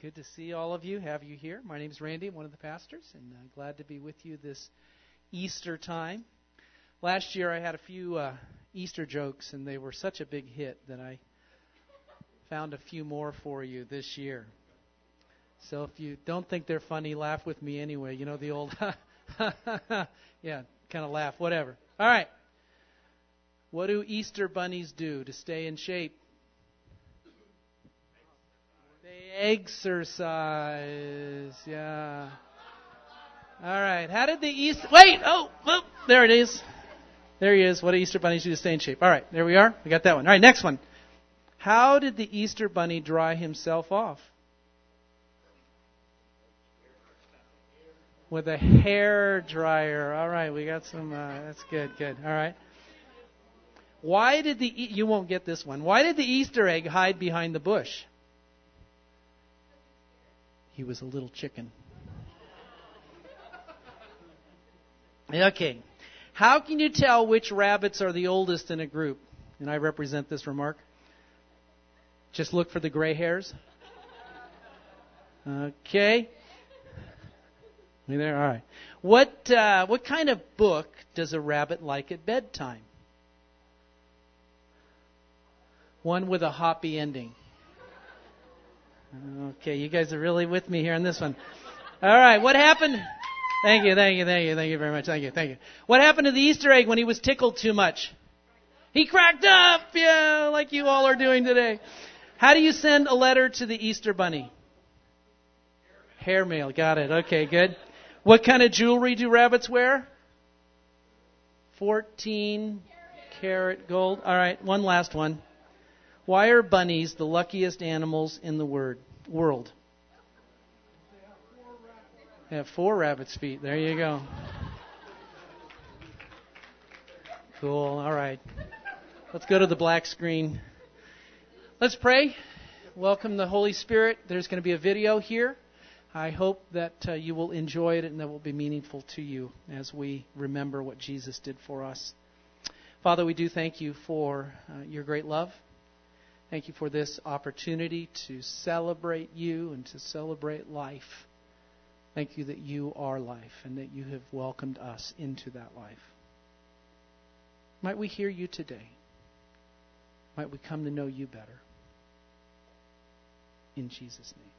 Good to see all of you, have you here. My name is Randy, one of the pastors, and uh, glad to be with you this Easter time. Last year I had a few uh, Easter jokes, and they were such a big hit that I found a few more for you this year. So if you don't think they're funny, laugh with me anyway. You know the old, yeah, kind of laugh, whatever. All right. What do Easter bunnies do to stay in shape? Exercise. Yeah. All right. How did the Easter? Wait. Oh, oh, there it is. There he is. What do Easter bunnies do to stay in shape? All right. There we are. We got that one. All right. Next one. How did the Easter bunny dry himself off? With a hair dryer. All right. We got some. Uh, that's good. Good. All right. Why did the you won't get this one? Why did the Easter egg hide behind the bush? He was a little chicken. Okay. How can you tell which rabbits are the oldest in a group? And I represent this remark. Just look for the gray hairs. Okay. You there? All right. What uh, what kind of book does a rabbit like at bedtime? One with a hoppy ending. Okay, you guys are really with me here on this one. All right, what happened? Thank you, thank you, thank you, thank you very much. Thank you, thank you. What happened to the Easter egg when he was tickled too much? He cracked up, yeah, like you all are doing today. How do you send a letter to the Easter bunny? Hair mail, got it. Okay, good. What kind of jewelry do rabbits wear? 14 karat gold. All right, one last one. Why are bunnies the luckiest animals in the word, world? They have four rabbit's feet. There you go. Cool. All right. Let's go to the black screen. Let's pray. Welcome the Holy Spirit. There's going to be a video here. I hope that uh, you will enjoy it and that will be meaningful to you as we remember what Jesus did for us. Father, we do thank you for uh, your great love. Thank you for this opportunity to celebrate you and to celebrate life. Thank you that you are life and that you have welcomed us into that life. Might we hear you today? Might we come to know you better? In Jesus' name.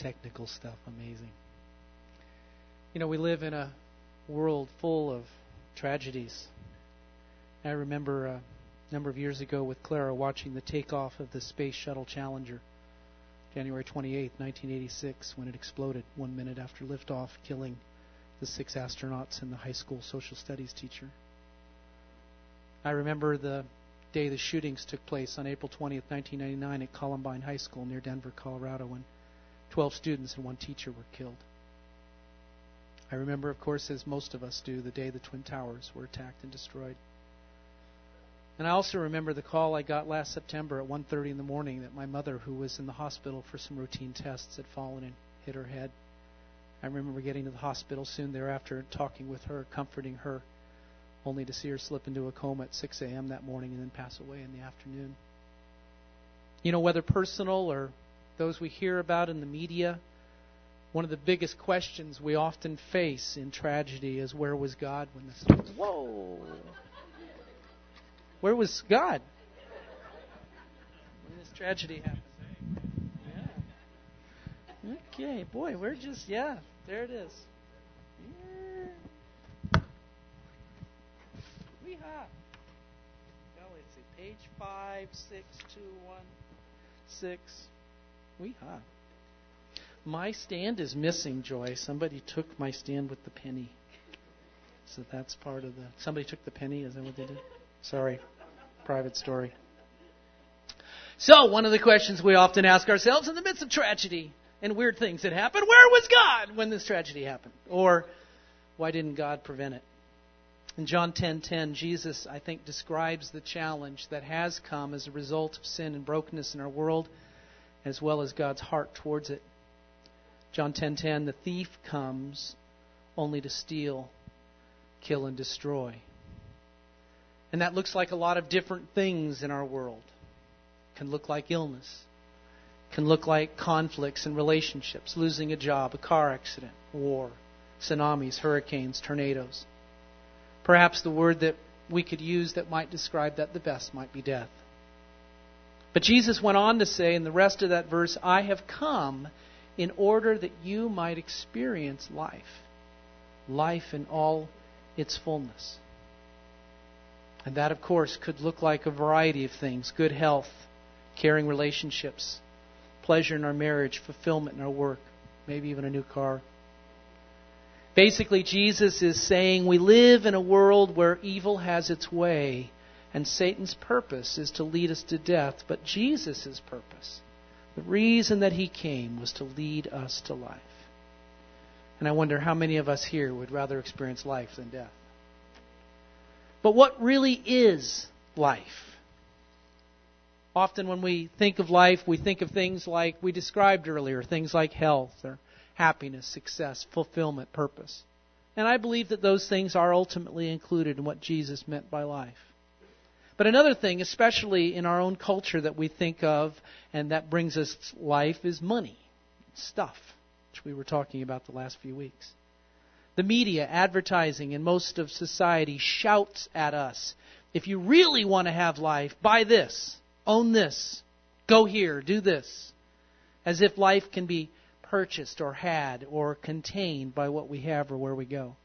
Technical stuff amazing. You know, we live in a world full of tragedies. I remember a number of years ago with Clara watching the takeoff of the Space Shuttle Challenger, January 28, 1986, when it exploded one minute after liftoff, killing the six astronauts and the high school social studies teacher. I remember the day the shootings took place on April 20th, 1999, at Columbine High School near Denver, Colorado, when 12 students and one teacher were killed. I remember, of course, as most of us do, the day the Twin Towers were attacked and destroyed. And I also remember the call I got last September at 1:30 in the morning that my mother, who was in the hospital for some routine tests, had fallen and hit her head. I remember getting to the hospital soon thereafter and talking with her, comforting her, only to see her slip into a coma at 6 a.m. that morning and then pass away in the afternoon. You know, whether personal or those we hear about in the media. One of the biggest questions we often face in tragedy is where was God when this happened? Whoa! Where was God when this tragedy happened? Yeah. Okay, boy, we're just, yeah, there it is. Yeah. Weehaw! Well, it's page 5, 6, 2, 1, 6 we have. My stand is missing, Joy. Somebody took my stand with the penny. So that's part of the. Somebody took the penny, is that what they did? Sorry, private story. So, one of the questions we often ask ourselves in the midst of tragedy and weird things that happen where was God when this tragedy happened? Or, why didn't God prevent it? In John 10:10, 10, 10, Jesus, I think, describes the challenge that has come as a result of sin and brokenness in our world as well as God's heart towards it. John 10:10, the thief comes only to steal, kill and destroy. And that looks like a lot of different things in our world. Can look like illness. Can look like conflicts in relationships, losing a job, a car accident, war, tsunamis, hurricanes, tornadoes. Perhaps the word that we could use that might describe that the best might be death. But Jesus went on to say in the rest of that verse, I have come in order that you might experience life, life in all its fullness. And that, of course, could look like a variety of things good health, caring relationships, pleasure in our marriage, fulfillment in our work, maybe even a new car. Basically, Jesus is saying we live in a world where evil has its way, and Satan's purpose is to lead us to death, but Jesus' purpose the reason that he came was to lead us to life. And I wonder how many of us here would rather experience life than death. But what really is life? Often when we think of life, we think of things like we described earlier, things like health or happiness, success, fulfillment, purpose. And I believe that those things are ultimately included in what Jesus meant by life. But another thing, especially in our own culture that we think of and that brings us life, is money, stuff, which we were talking about the last few weeks. The media, advertising, and most of society shouts at us if you really want to have life, buy this, own this, go here, do this. As if life can be purchased or had or contained by what we have or where we go.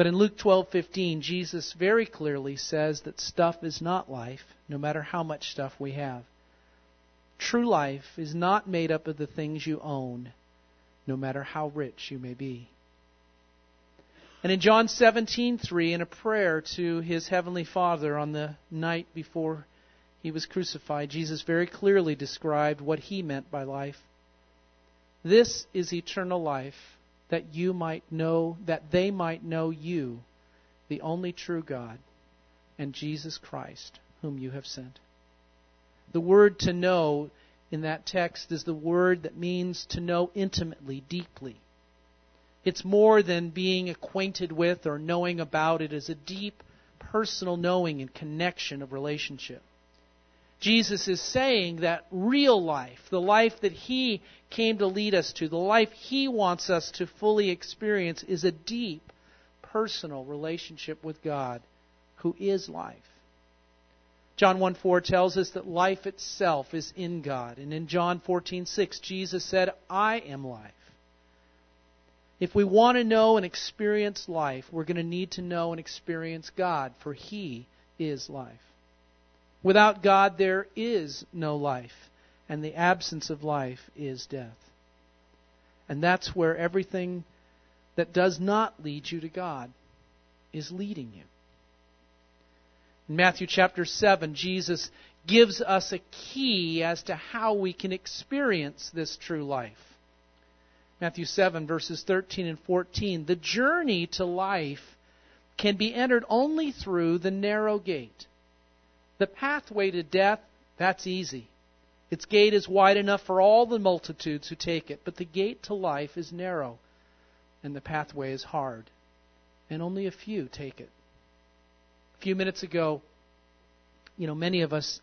But in Luke 12:15, Jesus very clearly says that stuff is not life, no matter how much stuff we have. True life is not made up of the things you own, no matter how rich you may be. And in John 17:3, in a prayer to his heavenly Father on the night before he was crucified, Jesus very clearly described what he meant by life. This is eternal life that you might know, that they might know you, the only true God, and Jesus Christ, whom you have sent. The word to know in that text is the word that means to know intimately, deeply. It's more than being acquainted with or knowing about. It is a deep personal knowing and connection of relationship. Jesus is saying that real life, the life that He came to lead us to, the life He wants us to fully experience, is a deep, personal relationship with God, who is life. John 1 4 tells us that life itself is in God. And in John 14 6, Jesus said, I am life. If we want to know and experience life, we're going to need to know and experience God, for He is life. Without God, there is no life, and the absence of life is death. And that's where everything that does not lead you to God is leading you. In Matthew chapter 7, Jesus gives us a key as to how we can experience this true life. Matthew 7, verses 13 and 14. The journey to life can be entered only through the narrow gate. The pathway to death, that's easy. Its gate is wide enough for all the multitudes who take it, but the gate to life is narrow, and the pathway is hard, and only a few take it. A few minutes ago, you know, many of us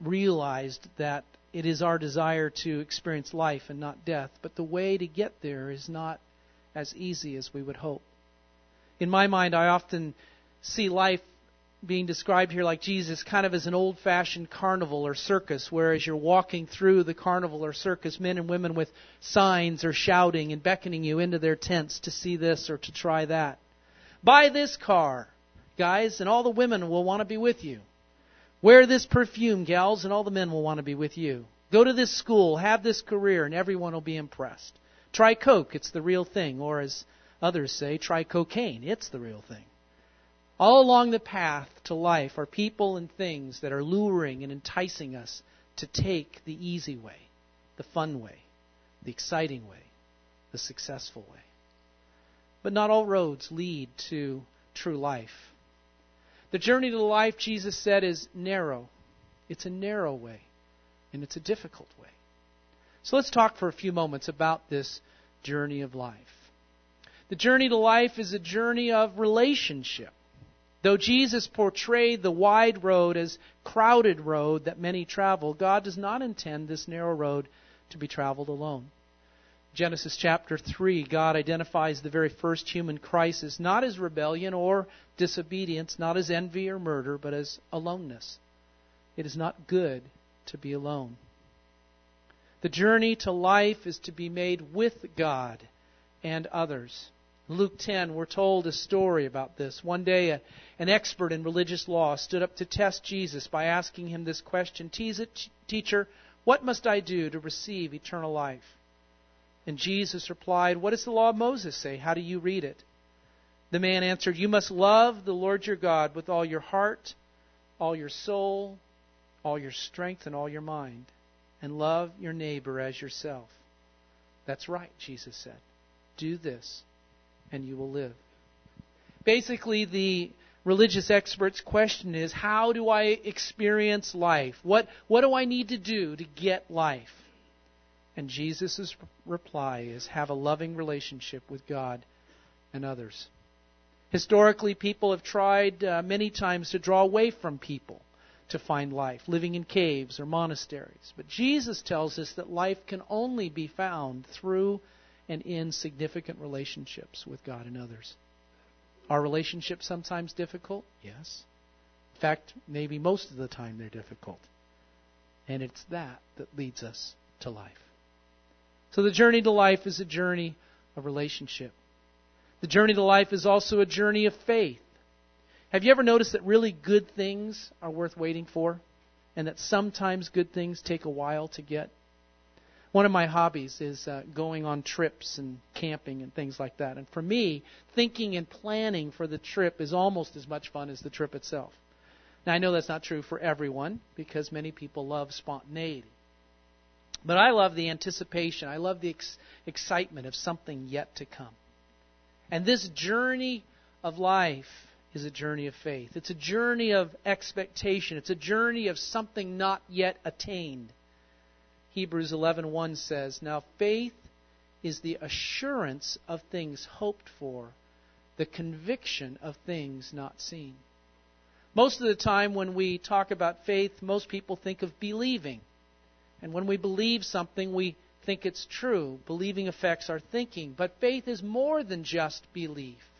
realized that it is our desire to experience life and not death, but the way to get there is not as easy as we would hope. In my mind, I often see life being described here like Jesus kind of as an old fashioned carnival or circus, where as you're walking through the carnival or circus, men and women with signs are shouting and beckoning you into their tents to see this or to try that. Buy this car, guys, and all the women will want to be with you. Wear this perfume, gals, and all the men will want to be with you. Go to this school, have this career, and everyone will be impressed. Try Coke, it's the real thing. Or as others say, try cocaine, it's the real thing. All along the path to life are people and things that are luring and enticing us to take the easy way, the fun way, the exciting way, the successful way. But not all roads lead to true life. The journey to life, Jesus said, is narrow. It's a narrow way, and it's a difficult way. So let's talk for a few moments about this journey of life. The journey to life is a journey of relationship. Though Jesus portrayed the wide road as crowded road that many travel, God does not intend this narrow road to be traveled alone. Genesis chapter 3, God identifies the very first human crisis not as rebellion or disobedience, not as envy or murder, but as aloneness. It is not good to be alone. The journey to life is to be made with God and others. Luke 10, we're told a story about this. One day, a, an expert in religious law stood up to test Jesus by asking him this question Teacher, what must I do to receive eternal life? And Jesus replied, What does the law of Moses say? How do you read it? The man answered, You must love the Lord your God with all your heart, all your soul, all your strength, and all your mind, and love your neighbor as yourself. That's right, Jesus said. Do this and you will live. Basically, the religious expert's question is how do I experience life? What, what do I need to do to get life? And Jesus' reply is have a loving relationship with God and others. Historically, people have tried uh, many times to draw away from people to find life, living in caves or monasteries. But Jesus tells us that life can only be found through and in significant relationships with God and others. Are relationships sometimes difficult? Yes. In fact, maybe most of the time they're difficult. And it's that that leads us to life. So the journey to life is a journey of relationship. The journey to life is also a journey of faith. Have you ever noticed that really good things are worth waiting for? And that sometimes good things take a while to get? One of my hobbies is uh, going on trips and camping and things like that. And for me, thinking and planning for the trip is almost as much fun as the trip itself. Now, I know that's not true for everyone because many people love spontaneity. But I love the anticipation. I love the ex- excitement of something yet to come. And this journey of life is a journey of faith. It's a journey of expectation. It's a journey of something not yet attained. Hebrews 11:1 says, "Now faith is the assurance of things hoped for, the conviction of things not seen." Most of the time when we talk about faith, most people think of believing. And when we believe something, we think it's true. Believing affects our thinking, but faith is more than just belief.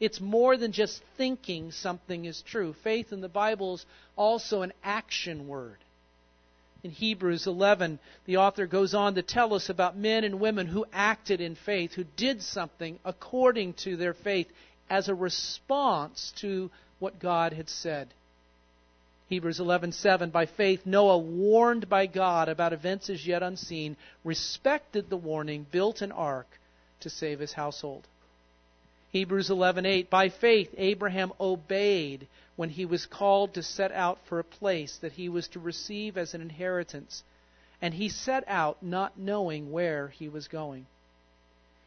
It's more than just thinking something is true. Faith in the Bible is also an action word. In Hebrews 11, the author goes on to tell us about men and women who acted in faith, who did something according to their faith as a response to what God had said. Hebrews 11:7 By faith Noah warned by God about events as yet unseen respected the warning built an ark to save his household. Hebrews 11:8 By faith Abraham obeyed when he was called to set out for a place that he was to receive as an inheritance and he set out not knowing where he was going.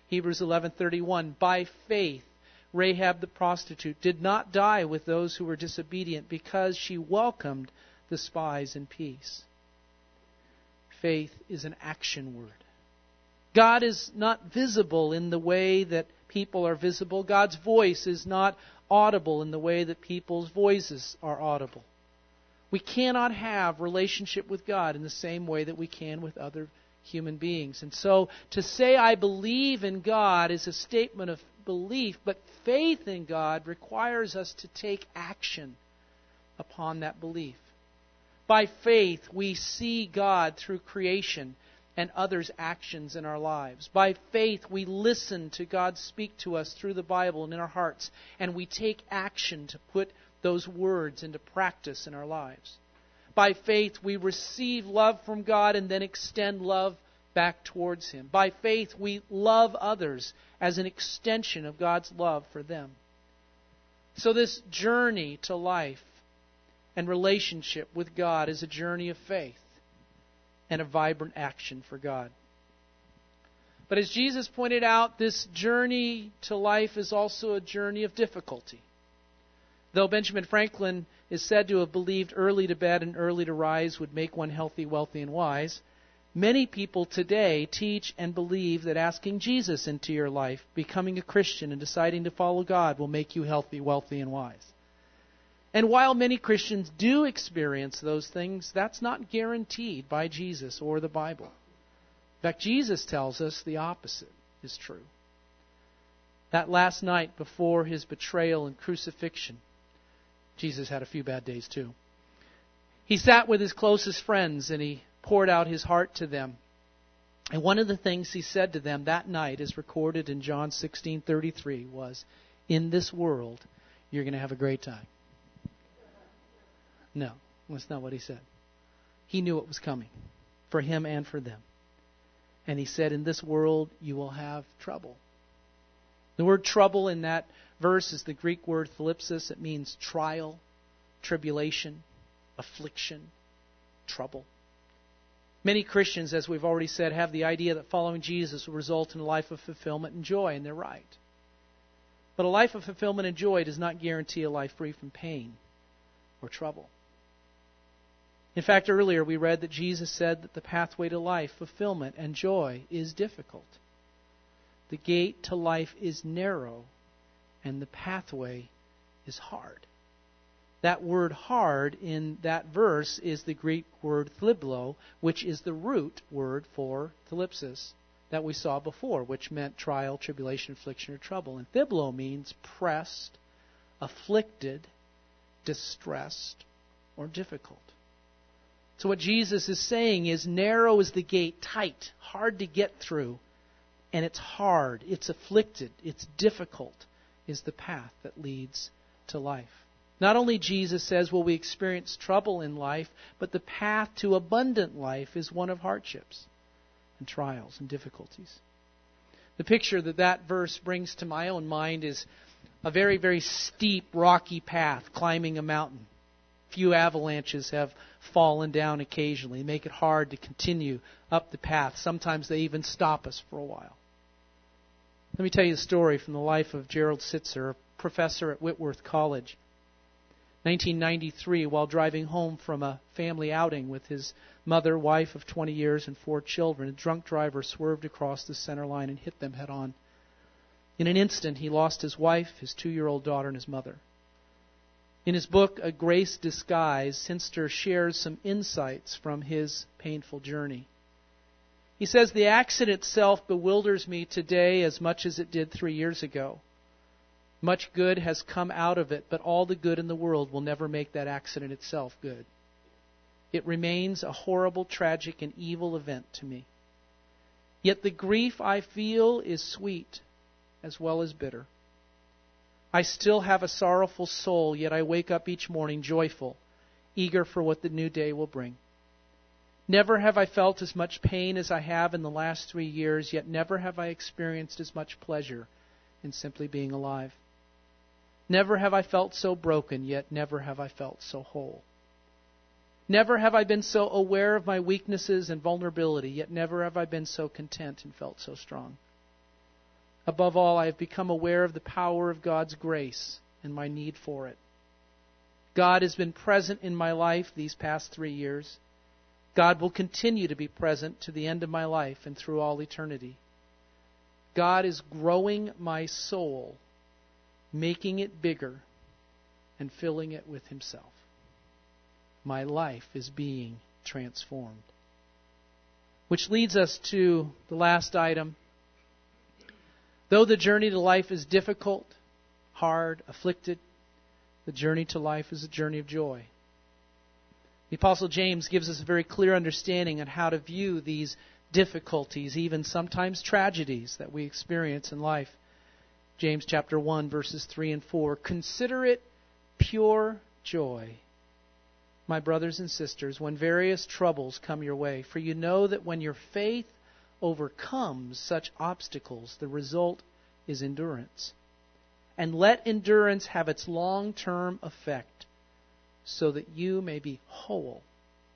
Hebrews 11:31 By faith Rahab the prostitute did not die with those who were disobedient because she welcomed the spies in peace. Faith is an action word. God is not visible in the way that people are visible. God's voice is not audible in the way that people's voices are audible. We cannot have relationship with God in the same way that we can with other human beings. And so to say I believe in God is a statement of belief, but faith in God requires us to take action upon that belief. By faith, we see God through creation and others' actions in our lives. By faith, we listen to God speak to us through the Bible and in our hearts, and we take action to put those words into practice in our lives. By faith, we receive love from God and then extend love back towards Him. By faith, we love others as an extension of God's love for them. So, this journey to life and relationship with God is a journey of faith and a vibrant action for God. But as Jesus pointed out, this journey to life is also a journey of difficulty. Though Benjamin Franklin is said to have believed early to bed and early to rise would make one healthy, wealthy, and wise, Many people today teach and believe that asking Jesus into your life, becoming a Christian, and deciding to follow God will make you healthy, wealthy, and wise. And while many Christians do experience those things, that's not guaranteed by Jesus or the Bible. In fact, Jesus tells us the opposite is true. That last night before his betrayal and crucifixion, Jesus had a few bad days too. He sat with his closest friends and he poured out his heart to them. And one of the things he said to them that night, is recorded in John 16:33, was, "In this world, you're going to have a great time." No, that's not what he said. He knew it was coming for him and for them. And he said, "In this world, you will have trouble." The word trouble in that verse is the Greek word thlipsis. It means trial, tribulation, affliction, trouble. Many Christians, as we've already said, have the idea that following Jesus will result in a life of fulfillment and joy, and they're right. But a life of fulfillment and joy does not guarantee a life free from pain or trouble. In fact, earlier we read that Jesus said that the pathway to life, fulfillment, and joy is difficult. The gate to life is narrow, and the pathway is hard. That word hard in that verse is the Greek word thlibo, which is the root word for thlipsis that we saw before, which meant trial, tribulation, affliction, or trouble. And thlibo means pressed, afflicted, distressed, or difficult. So what Jesus is saying is narrow is the gate, tight, hard to get through, and it's hard, it's afflicted, it's difficult is the path that leads to life. Not only Jesus says, will we experience trouble in life, but the path to abundant life is one of hardships and trials and difficulties. The picture that that verse brings to my own mind is a very, very steep, rocky path climbing a mountain. Few avalanches have fallen down occasionally, make it hard to continue up the path. Sometimes they even stop us for a while. Let me tell you a story from the life of Gerald Sittser, a professor at Whitworth College. 1993, while driving home from a family outing with his mother, wife of 20 years, and four children, a drunk driver swerved across the center line and hit them head on. In an instant, he lost his wife, his two year old daughter, and his mother. In his book, A Grace Disguised, Sittser shares some insights from his painful journey. He says, The accident itself bewilders me today as much as it did three years ago. Much good has come out of it, but all the good in the world will never make that accident itself good. It remains a horrible, tragic, and evil event to me. Yet the grief I feel is sweet as well as bitter. I still have a sorrowful soul, yet I wake up each morning joyful, eager for what the new day will bring. Never have I felt as much pain as I have in the last three years, yet never have I experienced as much pleasure in simply being alive. Never have I felt so broken, yet never have I felt so whole. Never have I been so aware of my weaknesses and vulnerability, yet never have I been so content and felt so strong. Above all, I have become aware of the power of God's grace and my need for it. God has been present in my life these past three years. God will continue to be present to the end of my life and through all eternity. God is growing my soul, making it bigger, and filling it with Himself. My life is being transformed. Which leads us to the last item. Though the journey to life is difficult, hard, afflicted, the journey to life is a journey of joy. The Apostle James gives us a very clear understanding on how to view these difficulties, even sometimes tragedies that we experience in life. James chapter 1 verses 3 and 4 Consider it pure joy, my brothers and sisters, when various troubles come your way, for you know that when your faith overcomes such obstacles, the result is endurance. And let endurance have its long term effect, so that you may be whole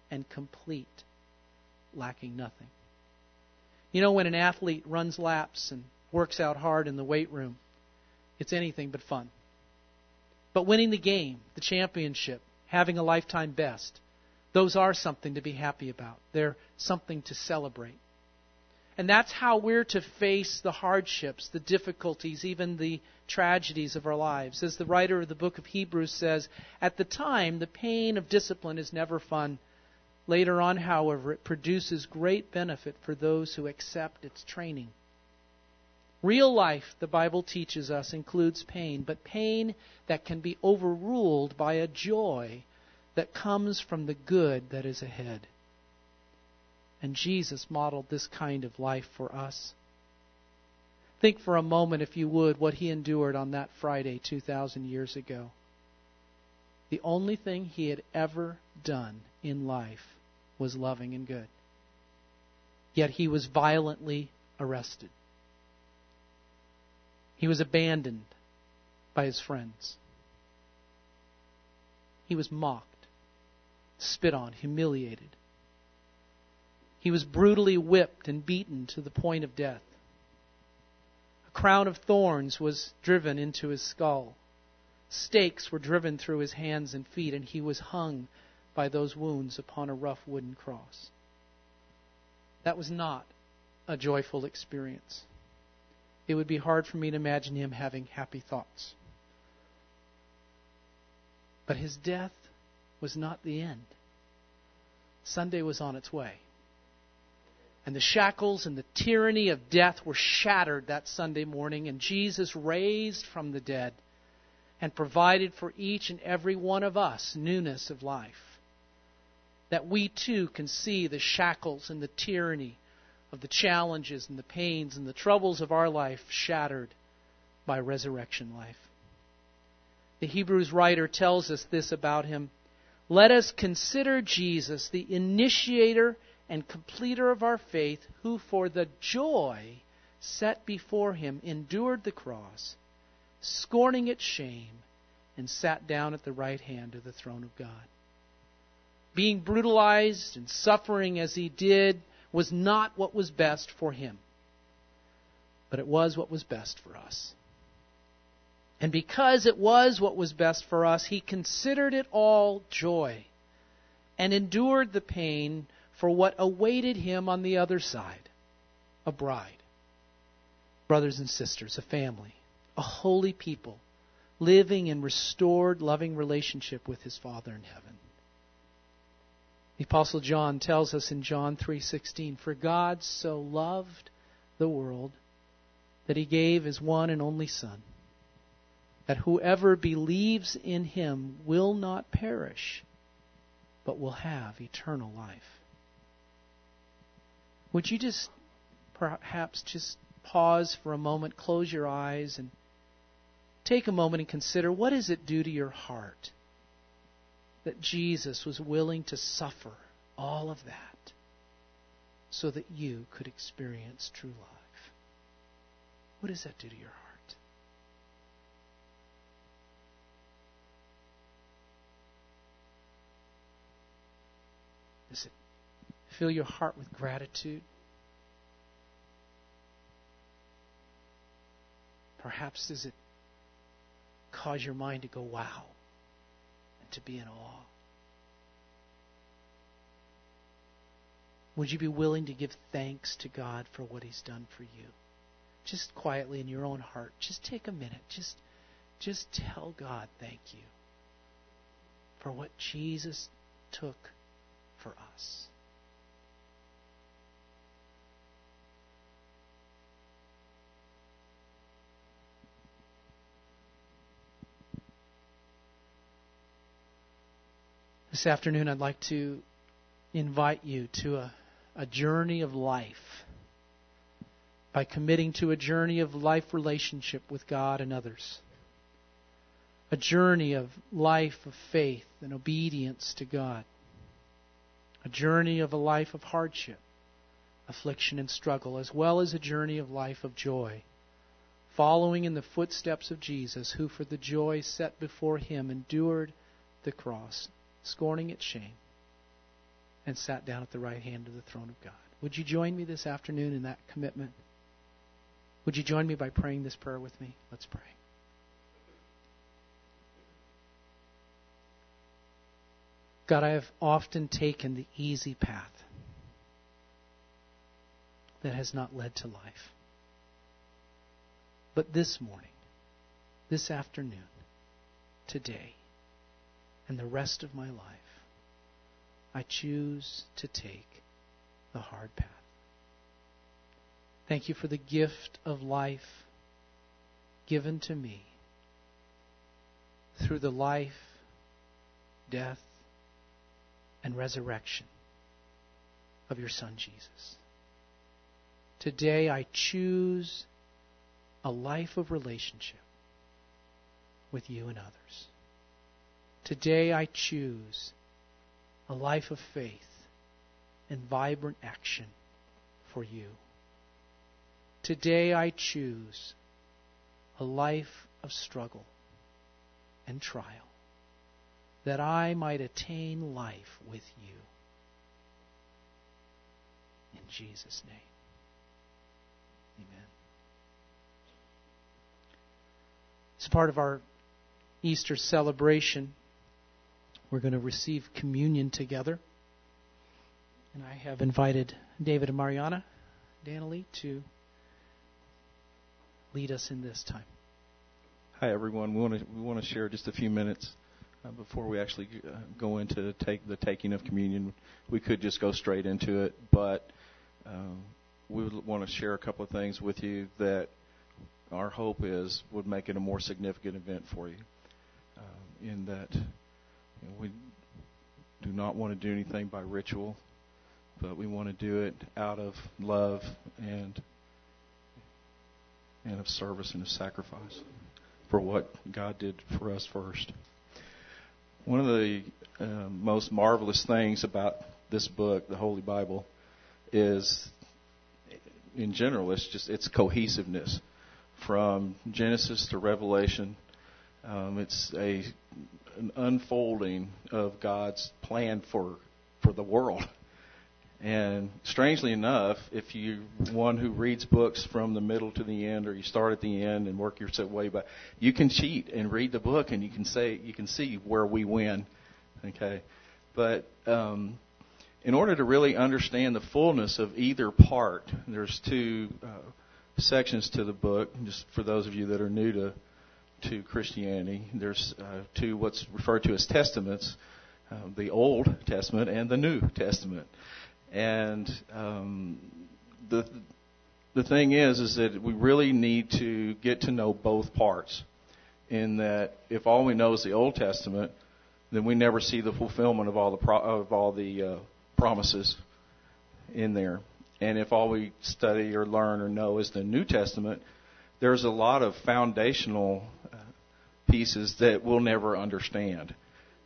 and complete, lacking nothing. You know, when an athlete runs laps and works out hard in the weight room, it's anything but fun. But winning the game, the championship, having a lifetime best, those are something to be happy about. They're something to celebrate. And that's how we're to face the hardships, the difficulties, even the tragedies of our lives. As the writer of the book of Hebrews says, at the time, the pain of discipline is never fun. Later on, however, it produces great benefit for those who accept its training. Real life, the Bible teaches us, includes pain, but pain that can be overruled by a joy that comes from the good that is ahead. And Jesus modeled this kind of life for us. Think for a moment, if you would, what he endured on that Friday 2,000 years ago. The only thing he had ever done in life was loving and good. Yet he was violently arrested. He was abandoned by his friends. He was mocked, spit on, humiliated. He was brutally whipped and beaten to the point of death. A crown of thorns was driven into his skull. Stakes were driven through his hands and feet, and he was hung by those wounds upon a rough wooden cross. That was not a joyful experience. It would be hard for me to imagine him having happy thoughts. But his death was not the end. Sunday was on its way and the shackles and the tyranny of death were shattered that Sunday morning, and Jesus raised from the dead and provided for each and every one of us newness of life. That we too can see the shackles and the tyranny of the challenges and the pains and the troubles of our life shattered by resurrection life. The Hebrews writer tells us this about him. Let us consider Jesus, the initiator and completer of our faith, who for the joy set before him endured the cross, scorning its shame, and sat down at the right hand of the throne of God. Being brutalized and suffering as he did was not what was best for him, but it was what was best for us. And because it was what was best for us, he considered it all joy and endured the pain for what awaited him on the other side a bride, brothers and sisters, a family, a holy people, living in restored, loving relationship with his Father in heaven. The apostle John tells us in John 3:16, "For God so loved the world that he gave his one and only son, that whoever believes in him will not perish, but will have eternal life. Would you just perhaps just pause for a moment, close your eyes, and take a moment and consider what does it do to your heart that Jesus was willing to suffer all of that so that you could experience true life? What does that do to your heart? Does it fill your heart with gratitude? Perhaps does it cause your mind to go wow and to be in awe? Would you be willing to give thanks to God for what He's done for you? Just quietly in your own heart, just take a minute. Just, just tell God thank you for what Jesus took for us. This afternoon, I'd like to invite you to a, a journey of life by committing to a journey of life relationship with God and others. A journey of life of faith and obedience to God. A journey of a life of hardship, affliction, and struggle, as well as a journey of life of joy. Following in the footsteps of Jesus, who for the joy set before him endured the cross scorning its shame, and sat down at the right hand of the throne of God. Would you join me this afternoon in that commitment? Would you join me by praying this prayer with me? Let's pray. God, I have often taken the easy path that has not led to life. But this morning, this afternoon, today, and the rest of my life, I choose to take the hard path. Thank you for the gift of life given to me through the life, death, and resurrection of your Son Jesus. Today I choose a life of relationship with you and others. Today I choose a life of faith and vibrant action for you. Today I choose a life of struggle and trial that I might attain life with you. In Jesus' name. Amen. As part of our Easter celebration, we're going to receive communion together. And I have invited David and Mariana Danley to lead us in this time. Hi, everyone. We want to we want to share just a few minutes uh, before we actually uh, go into take the taking of communion. We could just go straight into it, but um, we want to share a couple of things with you that our hope is would make it a more significant event for you. Uh, in that we do not want to do anything by ritual, but we want to do it out of love and and of service and of sacrifice for what God did for us first. One of the uh, most marvelous things about this book, the Holy Bible, is in general it's just its cohesiveness from Genesis to Revelation. Um, it's a an unfolding of God's plan for for the world. And strangely enough, if you one who reads books from the middle to the end, or you start at the end and work your way back, you can cheat and read the book, and you can say you can see where we win. Okay, but um, in order to really understand the fullness of either part, there's two uh, sections to the book. Just for those of you that are new to to Christianity. There's uh, two what's referred to as testaments, uh, the Old Testament and the New Testament. And um, the the thing is, is that we really need to get to know both parts. in that if all we know is the Old Testament, then we never see the fulfillment of all the pro- of all the uh, promises in there. And if all we study or learn or know is the New Testament, there's a lot of foundational pieces that we'll never understand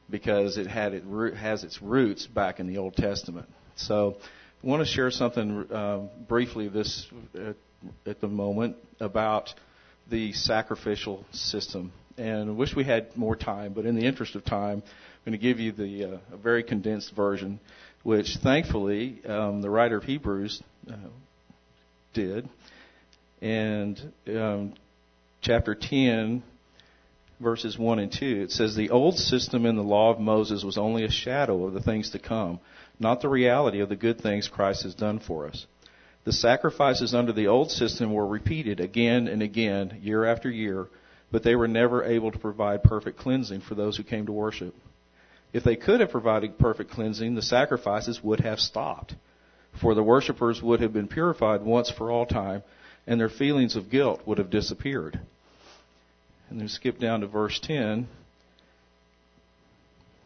because it had it has its roots back in the Old Testament. So, I want to share something uh, briefly this at, at the moment about the sacrificial system. And I wish we had more time, but in the interest of time, I'm going to give you the uh, a very condensed version, which thankfully um, the writer of Hebrews uh, did. And um, chapter 10, verses 1 and 2, it says, The old system in the law of Moses was only a shadow of the things to come, not the reality of the good things Christ has done for us. The sacrifices under the old system were repeated again and again, year after year, but they were never able to provide perfect cleansing for those who came to worship. If they could have provided perfect cleansing, the sacrifices would have stopped, for the worshippers would have been purified once for all time, and their feelings of guilt would have disappeared. And then skip down to verse 10.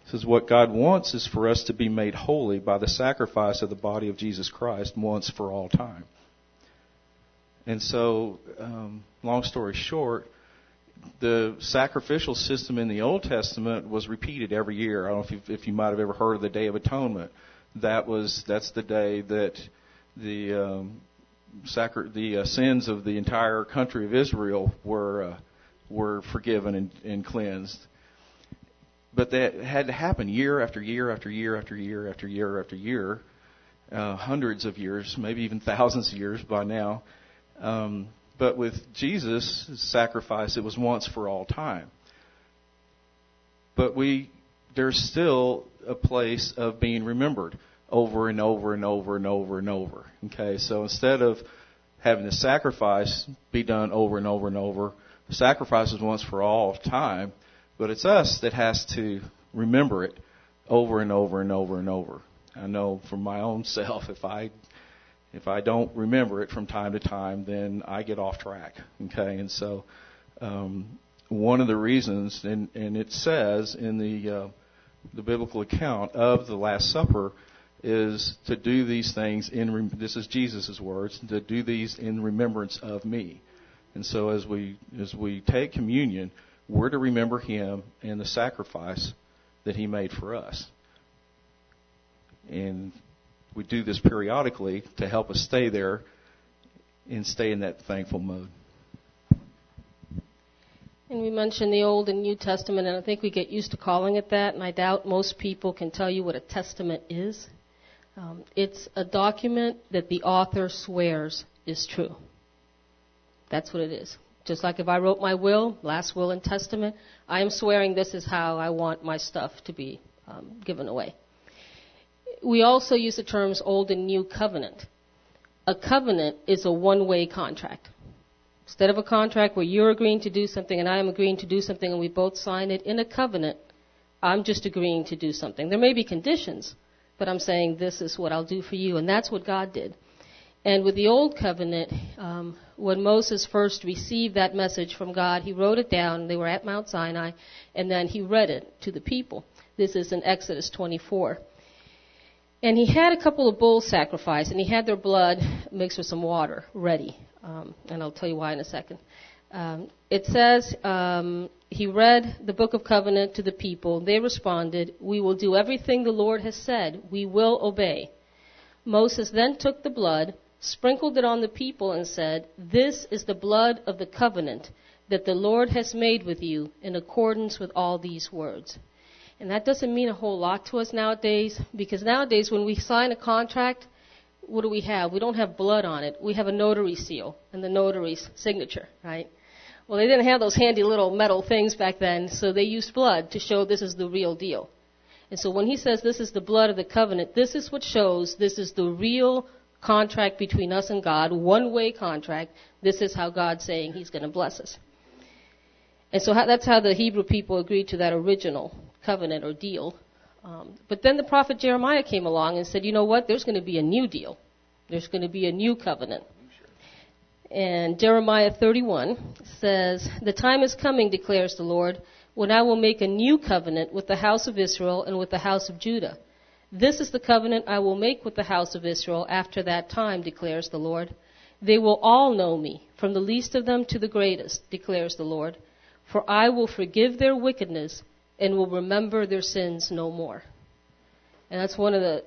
It says, What God wants is for us to be made holy by the sacrifice of the body of Jesus Christ once for all time. And so, um, long story short, the sacrificial system in the Old Testament was repeated every year. I don't know if you, if you might have ever heard of the Day of Atonement. That was that's the day that the um, sacri- the uh, sins of the entire country of Israel were uh, were forgiven and, and cleansed. But that had to happen year after year after year after year after year after year, uh, hundreds of years, maybe even thousands of years by now. Um, but with Jesus' sacrifice, it was once for all time. But we, there's still a place of being remembered over and over and over and over and over. Okay, so instead of having the sacrifice be done over and over and over, the sacrifice is once for all time, but it's us that has to remember it over and over and over and over. I know from my own self, if I if I don't remember it from time to time, then I get off track. Okay, and so um, one of the reasons, and, and it says in the uh, the biblical account of the Last Supper, is to do these things in. This is Jesus' words. To do these in remembrance of me. And so as we as we take communion, we're to remember Him and the sacrifice that He made for us. And we do this periodically to help us stay there and stay in that thankful mode. And we mentioned the Old and New Testament, and I think we get used to calling it that, and I doubt most people can tell you what a testament is. Um, it's a document that the author swears is true. That's what it is. Just like if I wrote my will, last will and testament, I am swearing this is how I want my stuff to be um, given away we also use the terms old and new covenant. A covenant is a one way contract. Instead of a contract where you're agreeing to do something and I am agreeing to do something and we both sign it, in a covenant, I'm just agreeing to do something. There may be conditions, but I'm saying this is what I'll do for you. And that's what God did. And with the old covenant, um, when Moses first received that message from God, he wrote it down. They were at Mount Sinai, and then he read it to the people. This is in Exodus 24. And he had a couple of bulls sacrificed, and he had their blood mixed with some water ready. Um, and I'll tell you why in a second. Um, it says um, he read the book of covenant to the people. They responded, "We will do everything the Lord has said. We will obey." Moses then took the blood, sprinkled it on the people, and said, "This is the blood of the covenant that the Lord has made with you in accordance with all these words." And that doesn't mean a whole lot to us nowadays because nowadays when we sign a contract, what do we have? We don't have blood on it. We have a notary seal and the notary's signature, right? Well, they didn't have those handy little metal things back then, so they used blood to show this is the real deal. And so when he says this is the blood of the covenant, this is what shows this is the real contract between us and God, one way contract. This is how God's saying he's going to bless us. And so that's how the Hebrew people agreed to that original covenant or deal. Um, but then the prophet Jeremiah came along and said, you know what? There's going to be a new deal. There's going to be a new covenant. And Jeremiah 31 says, The time is coming, declares the Lord, when I will make a new covenant with the house of Israel and with the house of Judah. This is the covenant I will make with the house of Israel after that time, declares the Lord. They will all know me, from the least of them to the greatest, declares the Lord. For I will forgive their wickedness and will remember their sins no more. And that's one of the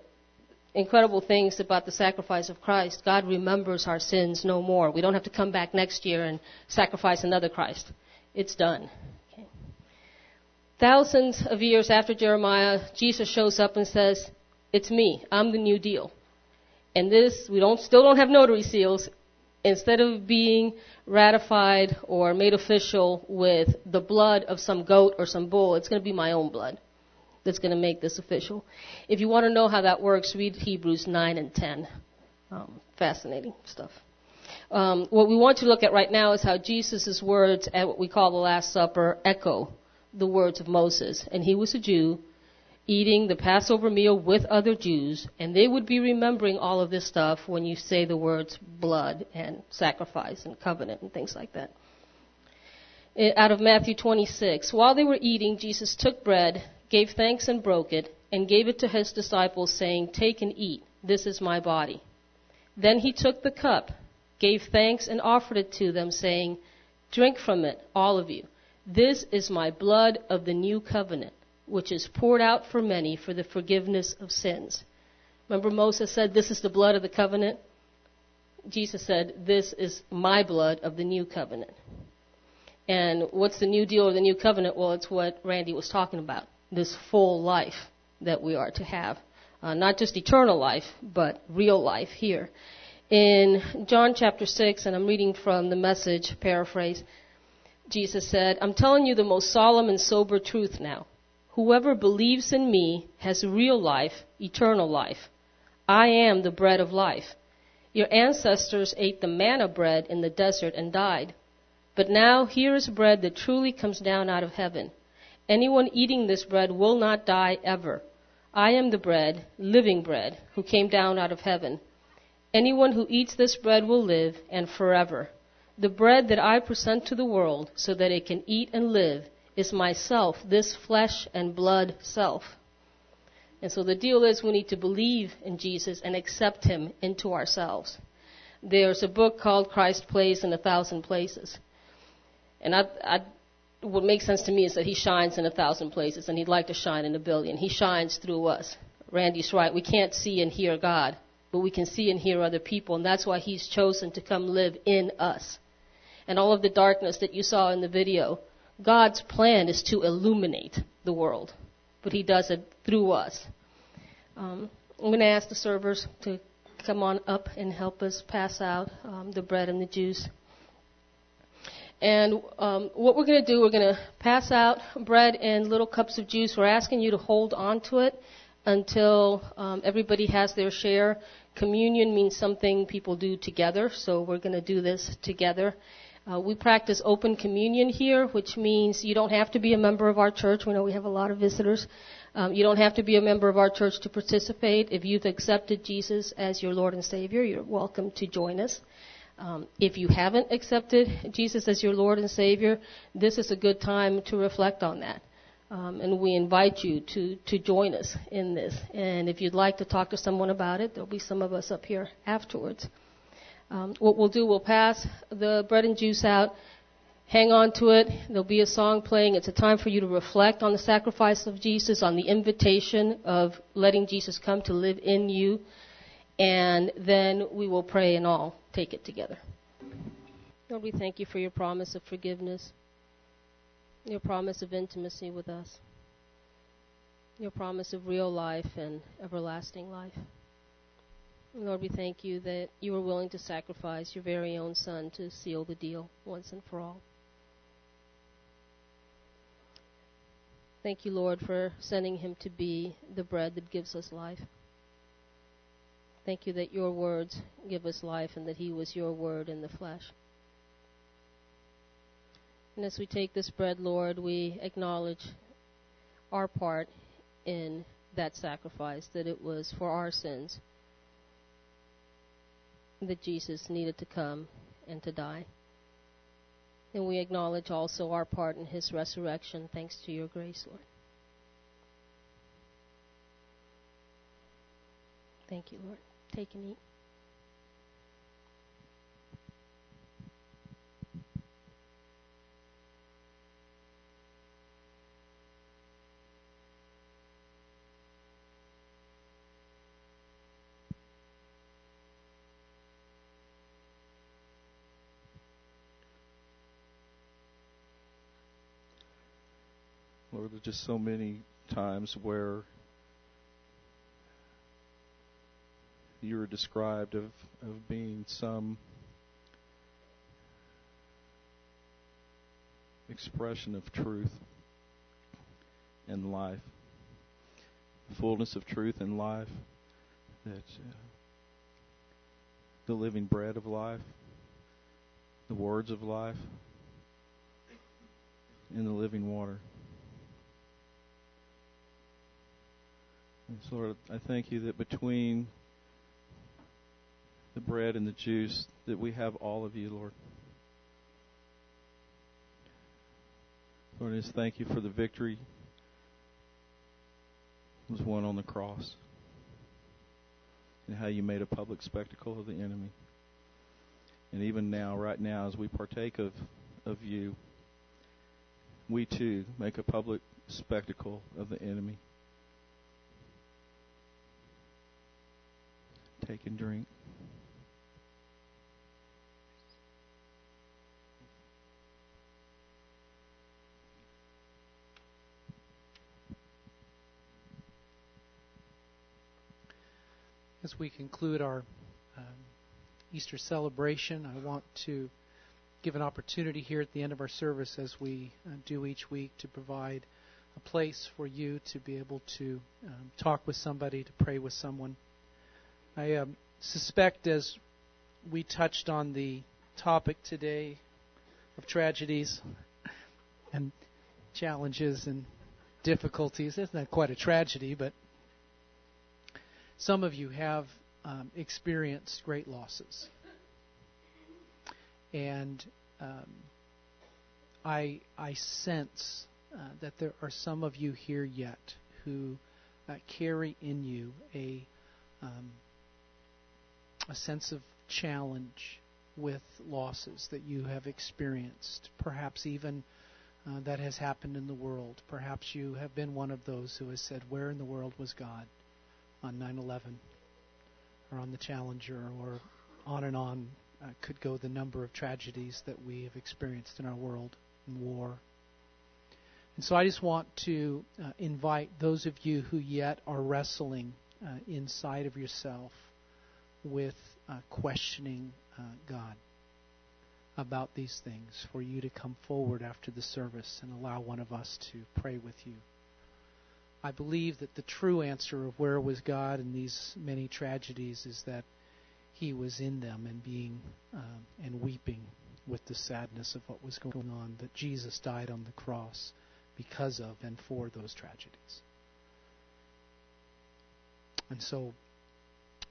incredible things about the sacrifice of Christ. God remembers our sins no more. We don't have to come back next year and sacrifice another Christ. It's done. Thousands of years after Jeremiah, Jesus shows up and says, It's me. I'm the new deal. And this, we don't, still don't have notary seals. Instead of being ratified or made official with the blood of some goat or some bull, it's going to be my own blood that's going to make this official. If you want to know how that works, read Hebrews 9 and 10. Um, fascinating stuff. Um, what we want to look at right now is how Jesus' words at what we call the Last Supper echo the words of Moses. And he was a Jew eating the Passover meal with other Jews, and they would be remembering all of this stuff when you say the words blood and sacrifice and covenant and things like that. Out of Matthew 26, while they were eating, Jesus took bread gave thanks and broke it, and gave it to his disciples, saying, Take and eat, this is my body. Then he took the cup, gave thanks, and offered it to them, saying, Drink from it, all of you. This is my blood of the new covenant, which is poured out for many for the forgiveness of sins. Remember, Moses said, This is the blood of the covenant? Jesus said, This is my blood of the new covenant. And what's the new deal or the new covenant? Well, it's what Randy was talking about this full life that we are to have. Uh, not just eternal life, but real life here. In John chapter 6, and I'm reading from the message paraphrase, Jesus said, I'm telling you the most solemn and sober truth now. Whoever believes in me has real life, eternal life. I am the bread of life. Your ancestors ate the manna bread in the desert and died. But now here is bread that truly comes down out of heaven. Anyone eating this bread will not die ever. I am the bread, living bread, who came down out of heaven. Anyone who eats this bread will live, and forever. The bread that I present to the world, so that it can eat and live, is myself, this flesh and blood self. And so the deal is we need to believe in Jesus and accept him into ourselves. There's a book called Christ Plays in a Thousand Places. And I, I what makes sense to me is that he shines in a thousand places and he'd like to shine in a billion. He shines through us. Randy's right. We can't see and hear God, but we can see and hear other people, and that's why he's chosen to come live in us. And all of the darkness that you saw in the video, God's plan is to illuminate the world, but he does it through us. Um, I'm going to ask the servers to come on up and help us pass out um, the bread and the juice. And um, what we're going to do, we're going to pass out bread and little cups of juice. We're asking you to hold on to it until um, everybody has their share. Communion means something people do together, so we're going to do this together. Uh, we practice open communion here, which means you don't have to be a member of our church. We know we have a lot of visitors. Um, you don't have to be a member of our church to participate. If you've accepted Jesus as your Lord and Savior, you're welcome to join us. Um, if you haven't accepted Jesus as your Lord and Savior, this is a good time to reflect on that. Um, and we invite you to, to join us in this. And if you'd like to talk to someone about it, there'll be some of us up here afterwards. Um, what we'll do, we'll pass the bread and juice out. Hang on to it. There'll be a song playing. It's a time for you to reflect on the sacrifice of Jesus, on the invitation of letting Jesus come to live in you. And then we will pray and all take it together. Lord, we thank you for your promise of forgiveness, your promise of intimacy with us, your promise of real life and everlasting life. Lord, we thank you that you were willing to sacrifice your very own Son to seal the deal once and for all. Thank you, Lord, for sending him to be the bread that gives us life. Thank you that your words give us life and that he was your word in the flesh. And as we take this bread, Lord, we acknowledge our part in that sacrifice, that it was for our sins that Jesus needed to come and to die. And we acknowledge also our part in his resurrection, thanks to your grace, Lord. Thank you, Lord. Take and eat. Lord, there's just so many times where you were described of, of being some expression of truth and life, fullness of truth and life, that uh, the living bread of life, the words of life, and the living water. And Lord, I thank you that between the bread and the juice, that we have all of you, Lord. Lord, I just thank you for the victory was won on the cross and how you made a public spectacle of the enemy. And even now, right now, as we partake of, of you, we too make a public spectacle of the enemy. Take and drink. As we conclude our um, Easter celebration, I want to give an opportunity here at the end of our service, as we uh, do each week, to provide a place for you to be able to um, talk with somebody, to pray with someone. I um, suspect as we touched on the topic today of tragedies and challenges and difficulties, it's not quite a tragedy, but some of you have um, experienced great losses. And um, I, I sense uh, that there are some of you here yet who uh, carry in you a um, a sense of challenge with losses that you have experienced, perhaps even uh, that has happened in the world. Perhaps you have been one of those who has said, Where in the world was God on 9 11 or on the Challenger or on and on uh, could go the number of tragedies that we have experienced in our world and war. And so I just want to uh, invite those of you who yet are wrestling uh, inside of yourself with uh, questioning uh, God about these things for you to come forward after the service and allow one of us to pray with you. I believe that the true answer of where was God in these many tragedies is that He was in them and being um, and weeping with the sadness of what was going on. That Jesus died on the cross because of and for those tragedies. And so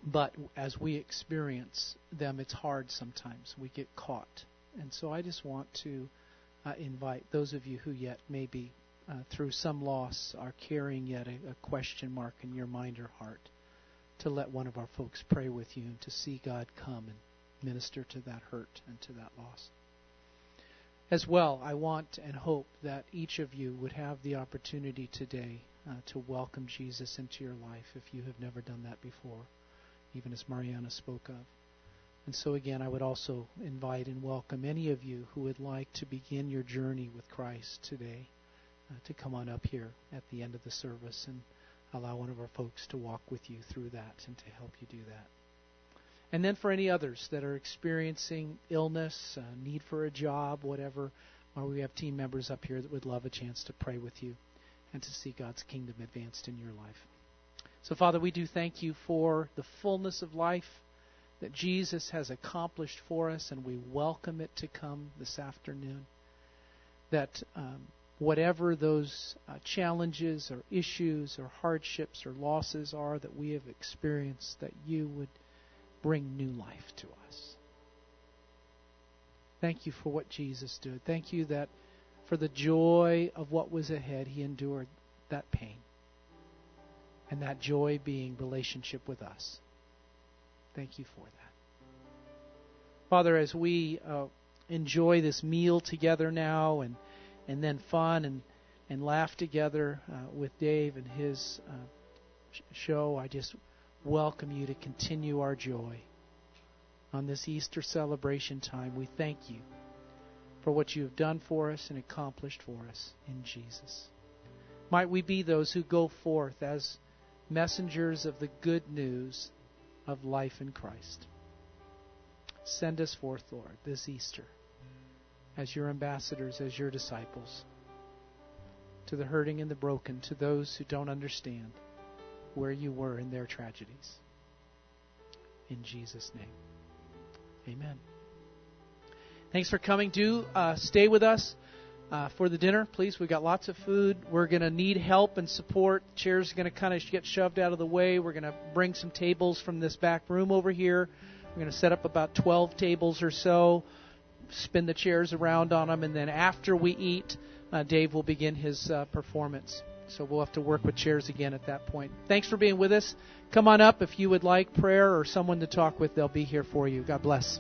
but as we experience them, it's hard sometimes. We get caught. And so I just want to uh, invite those of you who yet maybe uh, through some loss are carrying yet a, a question mark in your mind or heart to let one of our folks pray with you and to see God come and minister to that hurt and to that loss. As well, I want and hope that each of you would have the opportunity today uh, to welcome Jesus into your life if you have never done that before even as Mariana spoke of. And so, again, I would also invite and welcome any of you who would like to begin your journey with Christ today uh, to come on up here at the end of the service and allow one of our folks to walk with you through that and to help you do that. And then for any others that are experiencing illness, uh, need for a job, whatever, or we have team members up here that would love a chance to pray with you and to see God's kingdom advanced in your life. So, Father, we do thank you for the fullness of life that Jesus has accomplished for us, and we welcome it to come this afternoon. That um, whatever those uh, challenges or issues or hardships or losses are that we have experienced, that you would bring new life to us. Thank you for what Jesus did. Thank you that for the joy of what was ahead, he endured that pain. And that joy being relationship with us. Thank you for that. Father, as we uh, enjoy this meal together now and, and then fun and, and laugh together uh, with Dave and his uh, show, I just welcome you to continue our joy on this Easter celebration time. We thank you for what you have done for us and accomplished for us in Jesus. Might we be those who go forth as messengers of the good news of life in Christ. Send us forth, Lord, this Easter as your ambassadors, as your disciples, to the hurting and the broken, to those who don't understand where you were in their tragedies. In Jesus' name. Amen. Thanks for coming. Do uh, stay with us uh, for the dinner, please. We've got lots of food. We're going to need help and support. Chairs are going to kind of get shoved out of the way. We're going to bring some tables from this back room over here. We're going to set up about 12 tables or so, spin the chairs around on them, and then after we eat, uh, Dave will begin his uh, performance. So we'll have to work with chairs again at that point. Thanks for being with us. Come on up if you would like prayer or someone to talk with. They'll be here for you. God bless.